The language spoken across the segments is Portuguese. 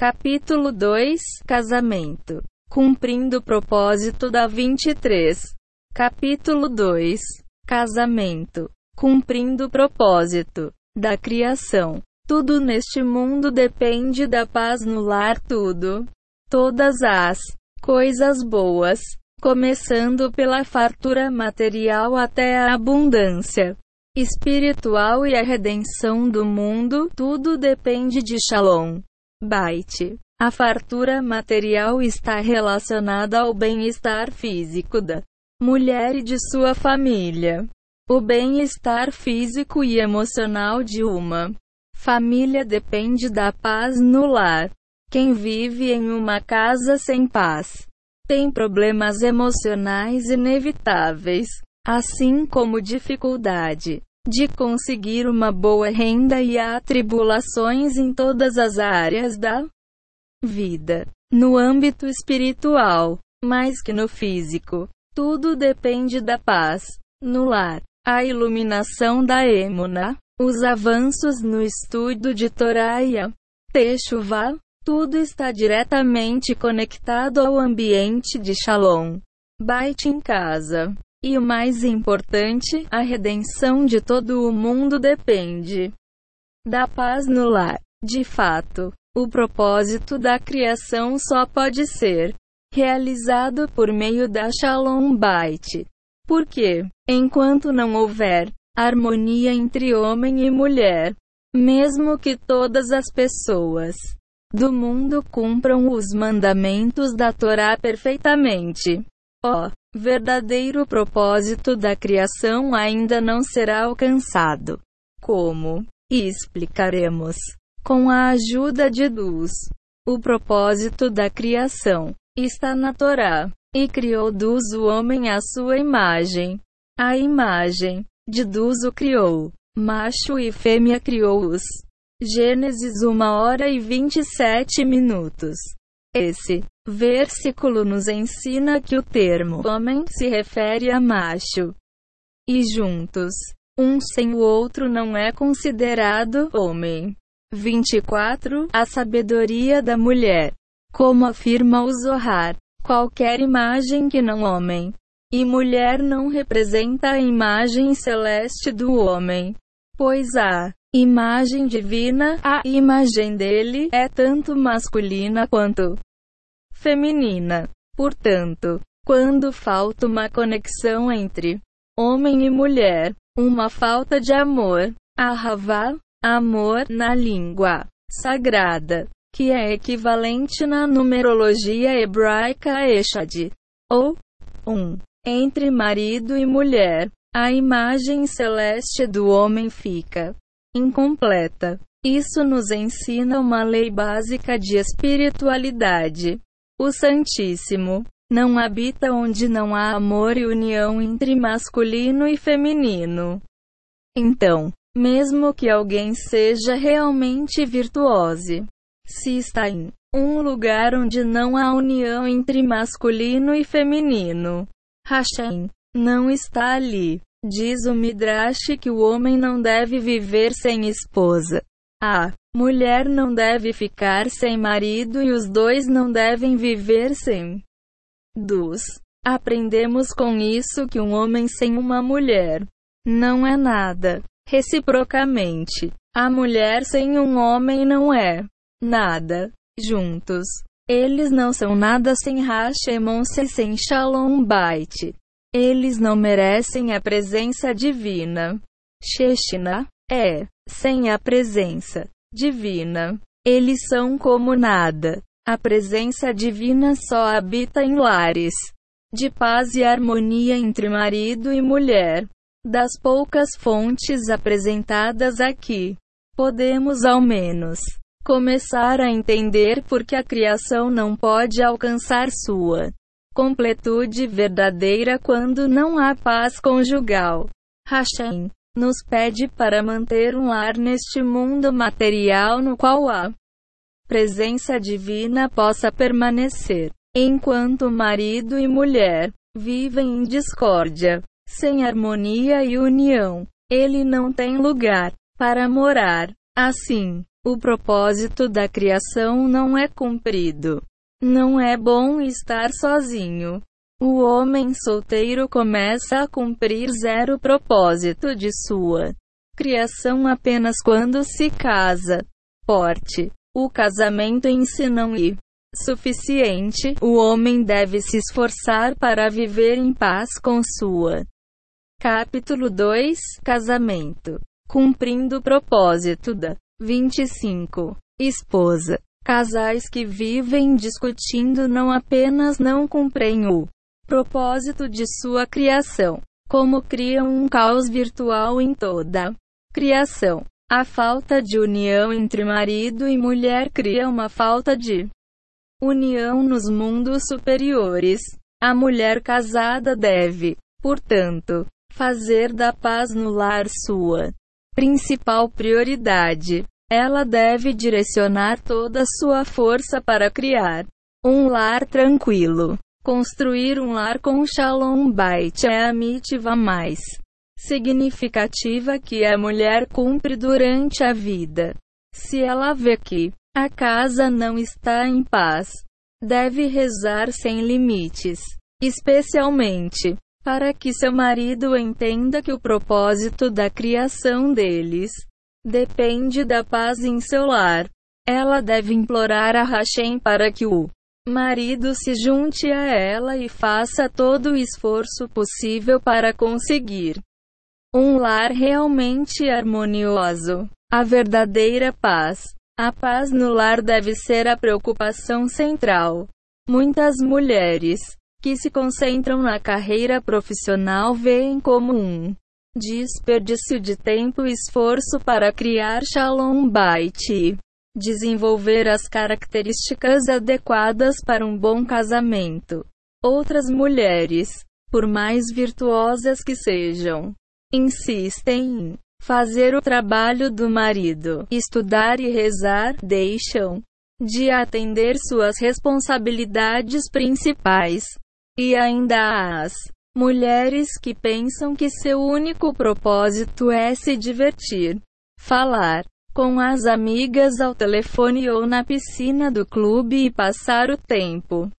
Capítulo 2 Casamento Cumprindo o propósito da 23. Capítulo 2 Casamento Cumprindo o propósito da criação. Tudo neste mundo depende da paz no lar, tudo. Todas as coisas boas, começando pela fartura material até a abundância espiritual e a redenção do mundo, tudo depende de Shalom. Bait. A fartura material está relacionada ao bem-estar físico da mulher e de sua família. O bem-estar físico e emocional de uma família depende da paz no lar. Quem vive em uma casa sem paz tem problemas emocionais inevitáveis, assim como dificuldade de conseguir uma boa renda e há tribulações em todas as áreas da vida. No âmbito espiritual, mais que no físico, tudo depende da paz. No lar, a iluminação da Emuna, os avanços no estudo de Toraia, Teshuvah, tudo está diretamente conectado ao ambiente de Shalom. Bait em casa. E o mais importante, a redenção de todo o mundo depende da paz no lar. De fato, o propósito da criação só pode ser realizado por meio da Shalom Bait. Porque, enquanto não houver harmonia entre homem e mulher, mesmo que todas as pessoas do mundo cumpram os mandamentos da Torá perfeitamente, o verdadeiro propósito da criação ainda não será alcançado. Como? Explicaremos. Com a ajuda de Deus. O propósito da criação está na Torá. E criou Deus o homem à sua imagem. A imagem de Deus o criou. Macho e fêmea criou-os. Gênesis 1 hora e 27 minutos. Esse versículo nos ensina que o termo homem se refere a macho. E juntos, um sem o outro não é considerado homem. 24. A sabedoria da mulher. Como afirma o Zohar, qualquer imagem que não homem e mulher não representa a imagem celeste do homem, pois a imagem divina, a imagem dele, é tanto masculina quanto feminina. Portanto, quando falta uma conexão entre homem e mulher, uma falta de amor, ahavá, amor na língua sagrada, que é equivalente na numerologia hebraica a Eshad, ou um, entre marido e mulher, a imagem celeste do homem fica incompleta. Isso nos ensina uma lei básica de espiritualidade. O Santíssimo não habita onde não há amor e união entre masculino e feminino. Então, mesmo que alguém seja realmente virtuoso, se está em um lugar onde não há união entre masculino e feminino, Hashem não está ali. Diz o Midrash que o homem não deve viver sem esposa. A mulher não deve ficar sem marido e os dois não devem viver sem. Dos. Aprendemos com isso que um homem sem uma mulher não é nada. Reciprocamente, a mulher sem um homem não é nada. Juntos, eles não são nada sem Hashemon sem Shalom Bait. Eles não merecem a presença divina. Sheshina é, sem a presença divina. Eles são como nada. A presença divina só habita em lares de paz e harmonia entre marido e mulher. Das poucas fontes apresentadas aqui, podemos ao menos começar a entender por que a criação não pode alcançar sua completude verdadeira quando não há paz conjugal. Hashem nos pede para manter um lar neste mundo material no qual a presença divina possa permanecer. Enquanto marido e mulher vivem em discórdia, sem harmonia e união, ele não tem lugar para morar. Assim, o propósito da criação não é cumprido. Não é bom estar sozinho. O homem solteiro começa a cumprir zero propósito de sua criação apenas quando se casa. Porte. O casamento em si é suficiente. O homem deve se esforçar para viver em paz com sua. Capítulo 2 Casamento. Cumprindo o propósito da 25. Esposa. Casais que vivem discutindo não apenas não cumprem o propósito de sua criação, como criam um caos virtual em toda criação. A falta de união entre marido e mulher cria uma falta de união nos mundos superiores. A mulher casada deve, portanto, fazer da paz no lar sua principal prioridade. Ela deve direcionar toda sua força para criar um lar tranquilo. Construir um lar com Shalom Bait é a mitiva mais significativa que a mulher cumpre durante a vida. Se ela vê que a casa não está em paz, deve rezar sem limites, especialmente para que seu marido entenda que o propósito da criação deles depende da paz em seu lar. Ela deve implorar a Hashem para que o marido se junte a ela e faça todo o esforço possível para conseguir um lar realmente harmonioso. A verdadeira paz. A paz no lar deve ser a preocupação central. Muitas mulheres que se concentram na carreira profissional veem como um desperdício de tempo e esforço para criar Shalom Bait desenvolver as características adequadas para um bom casamento. Outras mulheres, por mais virtuosas que sejam, insistem em fazer o trabalho do marido, estudar e rezar, deixam de atender suas responsabilidades principais. E ainda as mulheres que pensam que seu único propósito é se divertir, falar, com as amigas ao telefone ou na piscina do clube e passar o tempo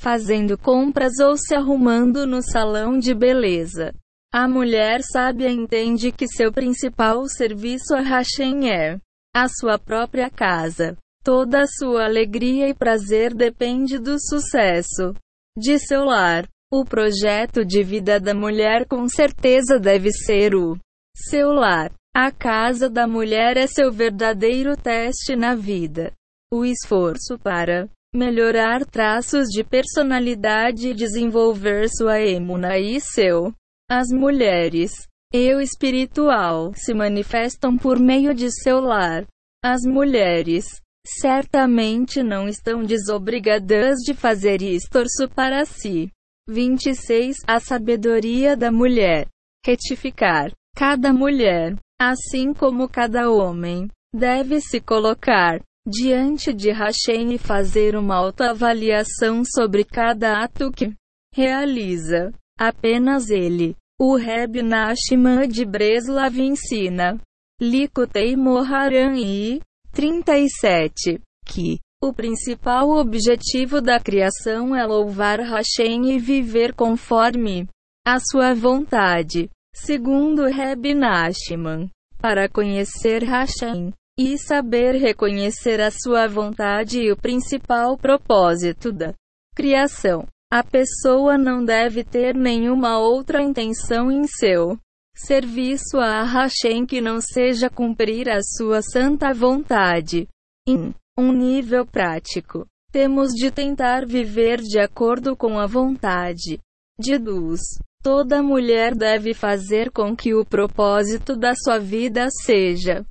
fazendo compras ou se arrumando no salão de beleza. A mulher sábia entende que seu principal serviço a Hashem é a sua própria casa. Toda a sua alegria e prazer depende do sucesso de seu lar. O projeto de vida da mulher com certeza deve ser o seu lar. A casa da mulher é seu verdadeiro teste na vida. O esforço para melhorar traços de personalidade e desenvolver sua emuna e seu. As mulheres, eu espiritual, se manifestam por meio de seu lar. As mulheres, certamente não estão desobrigadas de fazer esforço para si. 26. A sabedoria da mulher. Retificar. Cada mulher, assim como cada homem, deve se colocar diante de Hashem e fazer uma autoavaliação sobre cada ato que realiza. Apenas ele, o Reb Nachman de Breslav ensina. Likutei Moharan I, 37, que o principal objetivo da criação é louvar Hashem e viver conforme a sua vontade. Segundo Reb Nachman, para conhecer Hashem e saber reconhecer a sua vontade e o principal propósito da criação, a pessoa não deve ter nenhuma outra intenção em seu serviço a Hashem que não seja cumprir a sua santa vontade. Em um nível prático, temos de tentar viver de acordo com a vontade de Deus. Toda mulher deve fazer com que o propósito da sua vida seja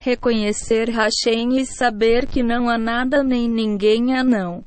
reconhecer Hashem e saber que não há nada nem ninguém a não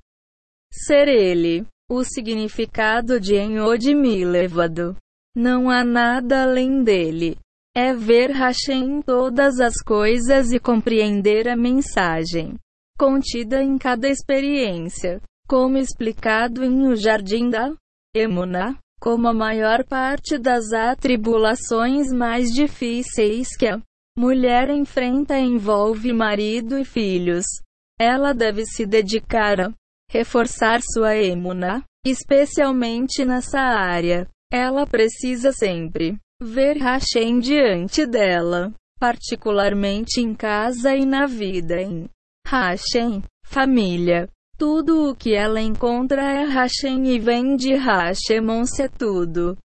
ser Ele. O significado de Enod Milevado. Não há nada além dele. É ver Hashem em todas as coisas e compreender a mensagem contida em cada experiência. Como explicado em O Jardim da Emuna, como a maior parte das atribulações mais difíceis que a mulher enfrenta envolve marido e filhos. Ela deve se dedicar a reforçar sua emuna, especialmente nessa área. Ela precisa sempre ver Hashem diante dela, particularmente em casa e na vida em Hashem, família. Tudo o que ela encontra é Hashem e vem de Hashemon-se tudo.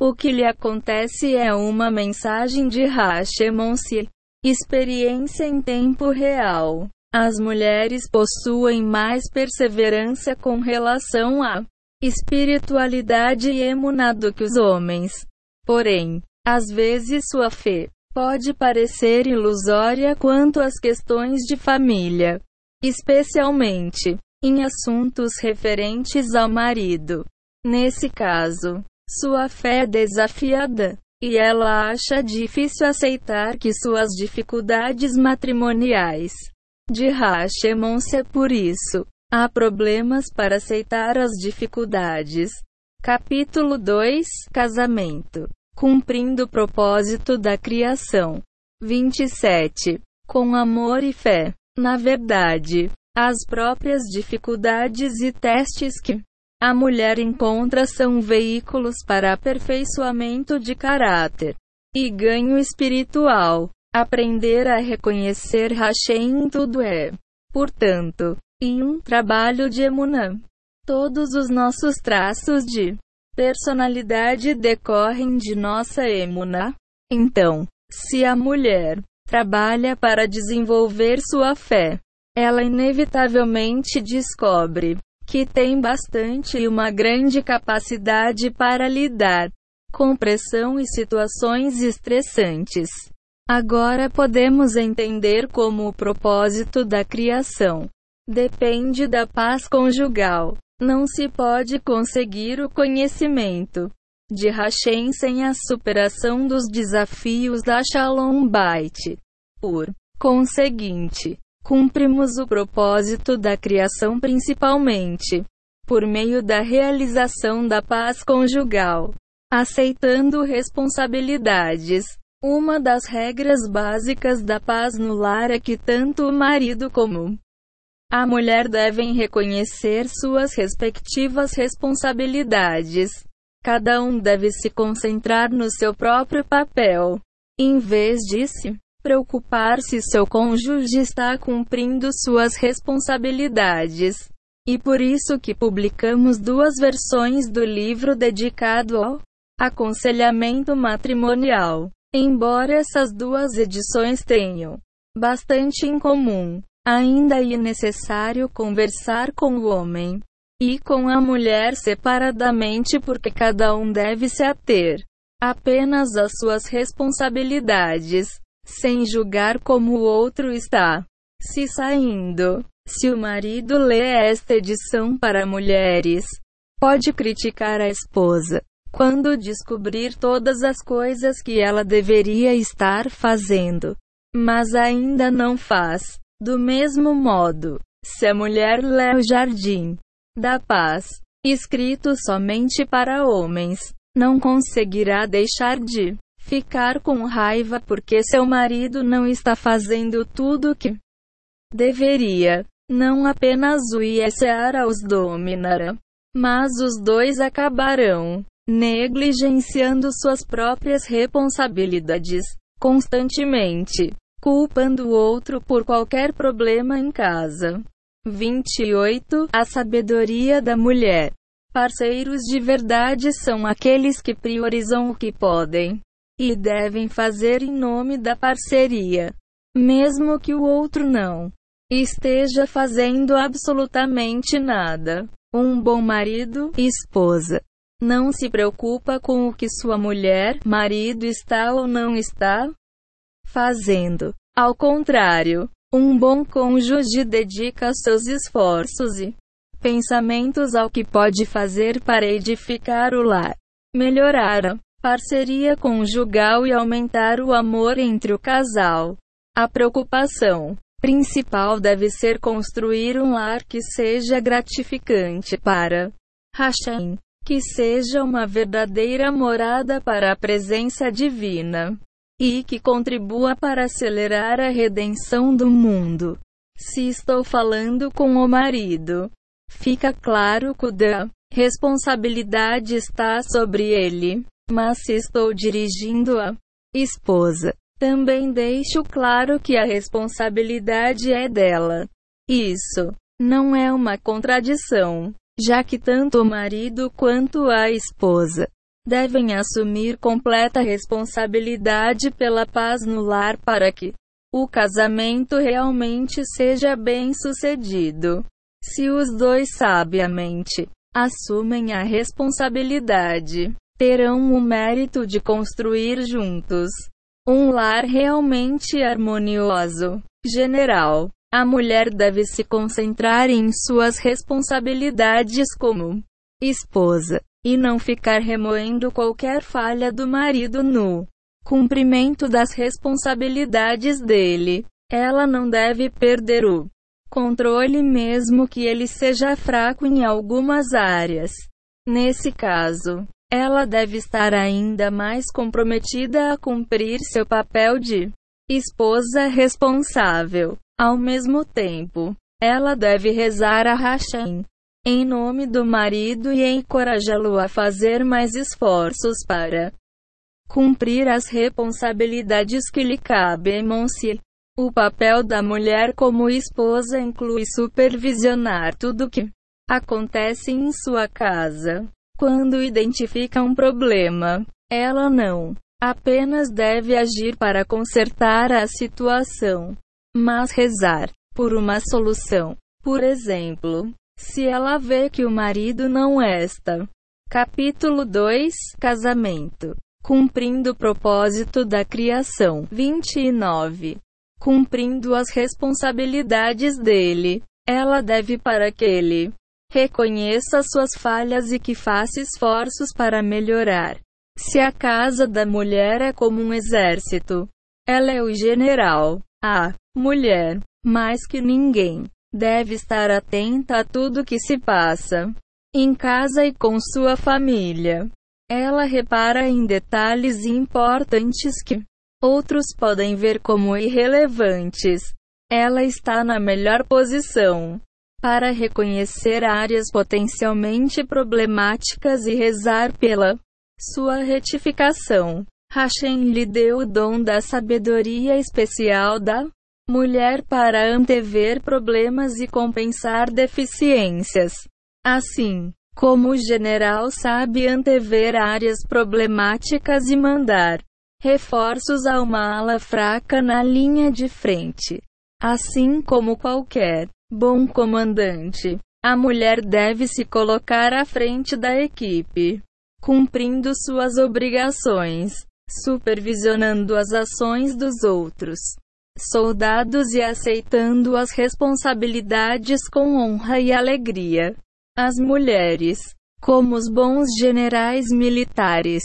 O que lhe acontece é uma mensagem de Hashemon-se, experiência em tempo real. As mulheres possuem mais perseverança com relação à espiritualidade e emuná do que os homens. Porém, às vezes sua fé pode parecer ilusória quanto às questões de família, especialmente em assuntos referentes ao marido. Nesse caso, sua fé é desafiada, e ela acha difícil aceitar que suas dificuldades matrimoniais de Hashemon-se por isso. Há problemas para aceitar as dificuldades. Capítulo 2 Casamento Cumprindo o propósito da criação. 27. Com amor e fé. Na verdade, as próprias dificuldades e testes que a mulher encontra são veículos para aperfeiçoamento de caráter e ganho espiritual. Aprender a reconhecer Hashem em tudo é, portanto, e um trabalho de emunã. Todos os nossos traços de personalidade decorrem de nossa emuna. Então, se a mulher trabalha para desenvolver sua fé, ela inevitavelmente descobre que tem bastante e uma grande capacidade para lidar com pressão e situações estressantes. Agora podemos entender como o propósito da criação depende da paz conjugal. Não se pode conseguir o conhecimento de Hashem sem a superação dos desafios da Shalom Bait. Por conseguinte, cumprimos o propósito da criação principalmente por meio da realização da paz conjugal, aceitando responsabilidades uma das regras básicas da paz no lar é que tanto o marido como a mulher devem reconhecer suas respectivas responsabilidades. Cada um deve se concentrar no seu próprio papel, em vez de se preocupar se seu cônjuge está cumprindo suas responsabilidades. E por isso que publicamos duas versões do livro dedicado ao aconselhamento matrimonial. Embora essas duas edições tenham bastante em comum, ainda é necessário conversar com o homem e com a mulher separadamente porque cada um deve se ater apenas às suas responsabilidades, sem julgar como o outro está se saindo. Se o marido lê esta edição para mulheres, pode criticar a esposa quando descobrir todas as coisas que ela deveria estar fazendo, mas ainda não faz. Do mesmo modo, se a mulher lê o Jardim da Paz, escrito somente para homens, não conseguirá deixar de ficar com raiva porque seu marido não está fazendo tudo o que deveria. Não apenas o ISR os dominará, mas os dois acabarão negligenciando suas próprias responsabilidades constantemente, culpando o outro por qualquer problema em casa. 28. A sabedoria da mulher. Parceiros de verdade são aqueles que priorizam o que podem e devem fazer em nome da parceria, mesmo que o outro não esteja fazendo absolutamente nada. Um bom marido, esposa, não se preocupa com o que sua mulher, marido está ou não está fazendo. Ao contrário, um bom cônjuge dedica seus esforços e pensamentos ao que pode fazer para edificar o lar, melhorar a parceria conjugal e aumentar o amor entre o casal. A preocupação principal deve ser construir um lar que seja gratificante para Hashem que seja uma verdadeira morada para a presença divina. E que contribua para acelerar a redenção do mundo. Se estou falando com o marido, fica claro que a responsabilidade está sobre ele. Mas se estou dirigindo a esposa, também deixo claro que a responsabilidade é dela. Isso não é uma contradição, já que tanto o marido quanto a esposa devem assumir completa responsabilidade pela paz no lar para que o casamento realmente seja bem-sucedido. Se os dois sabiamente assumem a responsabilidade, terão o mérito de construir juntos um lar realmente harmonioso. General, a mulher deve se concentrar em suas responsabilidades como esposa e não ficar remoendo qualquer falha do marido no cumprimento das responsabilidades dele. Ela não deve perder o controle mesmo que ele seja fraco em algumas áreas. Nesse caso, ela deve estar ainda mais comprometida a cumprir seu papel de esposa responsável. Ao mesmo tempo, ela deve rezar a Hashem em nome do marido e encorajá-lo a fazer mais esforços para cumprir as responsabilidades que lhe cabem. -se. O papel da mulher como esposa inclui supervisionar tudo que acontece em sua casa. Quando identifica um problema, ela não apenas deve agir para consertar a situação, mas rezar por uma solução. Por exemplo, se ela vê que o marido não está. Capítulo 2 Casamento. Cumprindo o propósito da criação. 29. Cumprindo as responsabilidades dele. Ela deve para que ele reconheça suas falhas e que faça esforços para melhorar. Se a casa da mulher é como um exército, ela é o general. A mulher, mais que ninguém, deve estar atenta a tudo que se passa em casa e com sua família. Ela repara em detalhes importantes que outros podem ver como irrelevantes. Ela está na melhor posição para reconhecer áreas potencialmente problemáticas e rezar pela sua retificação. Hashem lhe deu o dom da sabedoria especial da mulher para antever problemas e compensar deficiências. Assim, como o general sabe antever áreas problemáticas e mandar reforços a uma ala fraca na linha de frente. Assim como qualquer bom comandante, a mulher deve se colocar à frente da equipe, cumprindo suas obrigações, supervisionando as ações dos outros soldados e aceitando as responsabilidades com honra e alegria. As mulheres, como os bons generais militares,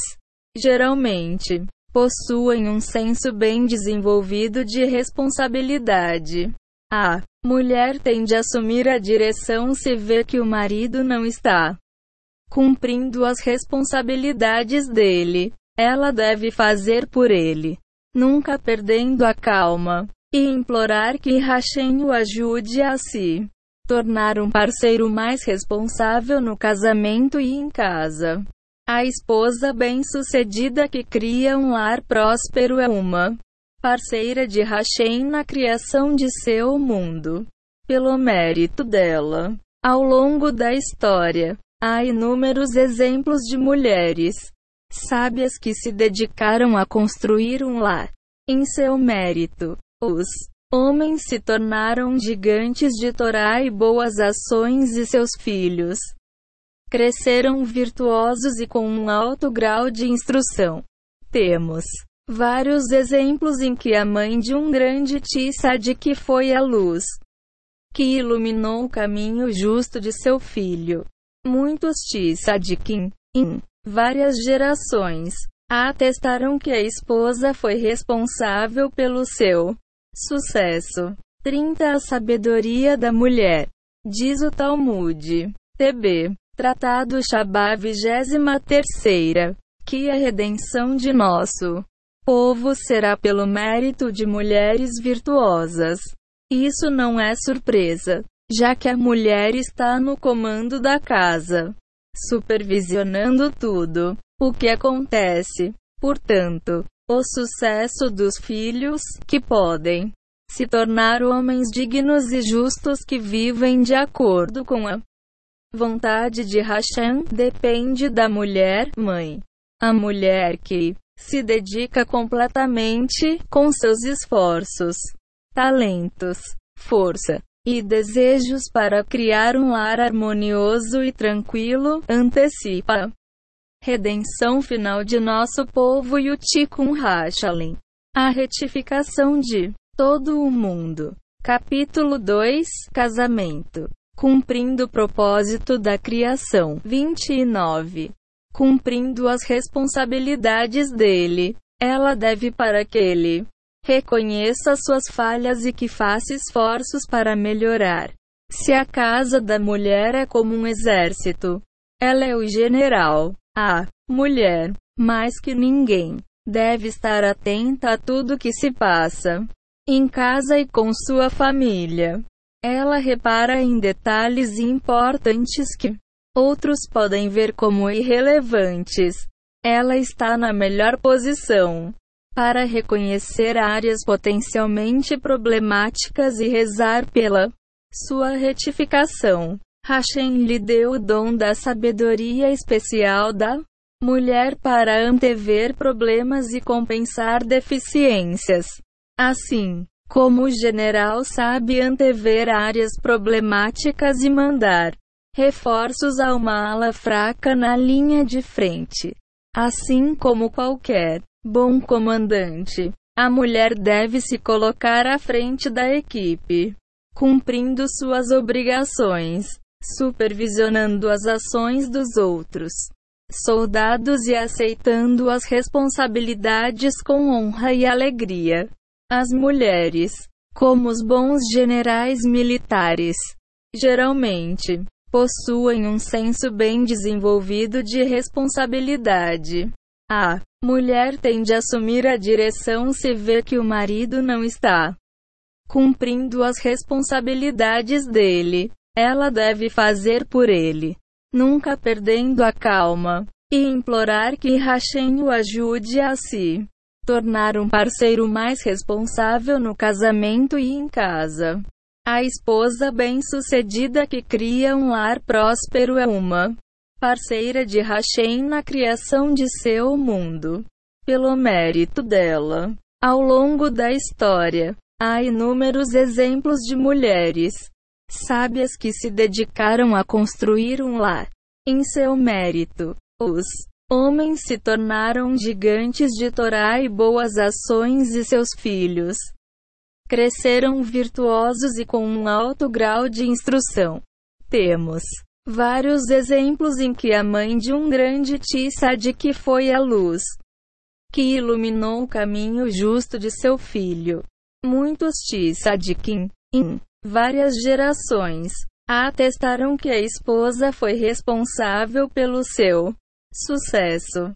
geralmente possuem um senso bem desenvolvido de responsabilidade. A mulher tende a assumir a direção se vê que o marido não está cumprindo as responsabilidades dele. Ela deve fazer por ele nunca perdendo a calma, e implorar que Hashem o ajude a se tornar um parceiro mais responsável no casamento e em casa. A esposa bem-sucedida que cria um lar próspero é uma parceira de Hashem na criação de seu mundo. Pelo mérito dela, ao longo da história, há inúmeros exemplos de mulheres sábias que se dedicaram a construir um lar. Em seu mérito, os homens se tornaram gigantes de Torá e boas ações e seus filhos cresceram virtuosos e com um alto grau de instrução. Temos vários exemplos em que a mãe de um grande que foi a luz que iluminou o caminho justo de seu filho. Muitos Tzadikim, em Várias gerações atestaram que a esposa foi responsável pelo seu sucesso. 30 A sabedoria da mulher. Diz o Talmud. TB. Tratado Shabá 23. Que a redenção de nosso povo será pelo mérito de mulheres virtuosas. Isso não é surpresa, já que a mulher está no comando da casa, supervisionando tudo o que acontece. Portanto, o sucesso dos filhos, que podem se tornar homens dignos e justos que vivem de acordo com a vontade de Hashem, depende da mulher, mãe. A mulher que se dedica completamente, com seus esforços, talentos, força e desejos para criar um lar harmonioso e tranquilo, antecipa redenção final de nosso povo e o Tikkun Hashalem. A retificação de todo o mundo. Capítulo 2 Casamento. Cumprindo o propósito da criação. 29. Cumprindo as responsabilidades dele. Ela deve para que ele reconheça suas falhas e que faça esforços para melhorar. Se a casa da mulher é como um exército, ela é o general. A mulher, mais que ninguém, deve estar atenta a tudo que se passa em casa e com sua família. Ela repara em detalhes importantes que outros podem ver como irrelevantes. Ela está na melhor posição para reconhecer áreas potencialmente problemáticas e rezar pela sua retificação. Hashem lhe deu o dom da sabedoria especial da mulher para antever problemas e compensar deficiências. Assim, como o general sabe antever áreas problemáticas e mandar reforços a uma ala fraca na linha de frente. Assim como qualquer bom comandante, a mulher deve se colocar à frente da equipe, cumprindo suas obrigações supervisionando as ações dos outros soldados e aceitando as responsabilidades com honra e alegria. As mulheres, como os bons generais militares, geralmente possuem um senso bem desenvolvido de responsabilidade. A mulher tende a assumir a direção se vê que o marido não está cumprindo as responsabilidades dele ela deve fazer por ele, nunca perdendo a calma, e implorar que Hashem o ajude a se tornar um parceiro mais responsável no casamento e em casa. A esposa bem-sucedida que cria um lar próspero é uma parceira de Hashem na criação de seu mundo. Pelo mérito dela, ao longo da história, há inúmeros exemplos de mulheres sábias que se dedicaram a construir um lar. Em seu mérito, os homens se tornaram gigantes de Torá e boas ações e seus filhos cresceram virtuosos e com um alto grau de instrução. Temos vários exemplos em que a mãe de um grande que foi a luz que iluminou o caminho justo de seu filho. Muitos Tzadikim, in Várias gerações atestaram que a esposa foi responsável pelo seu sucesso.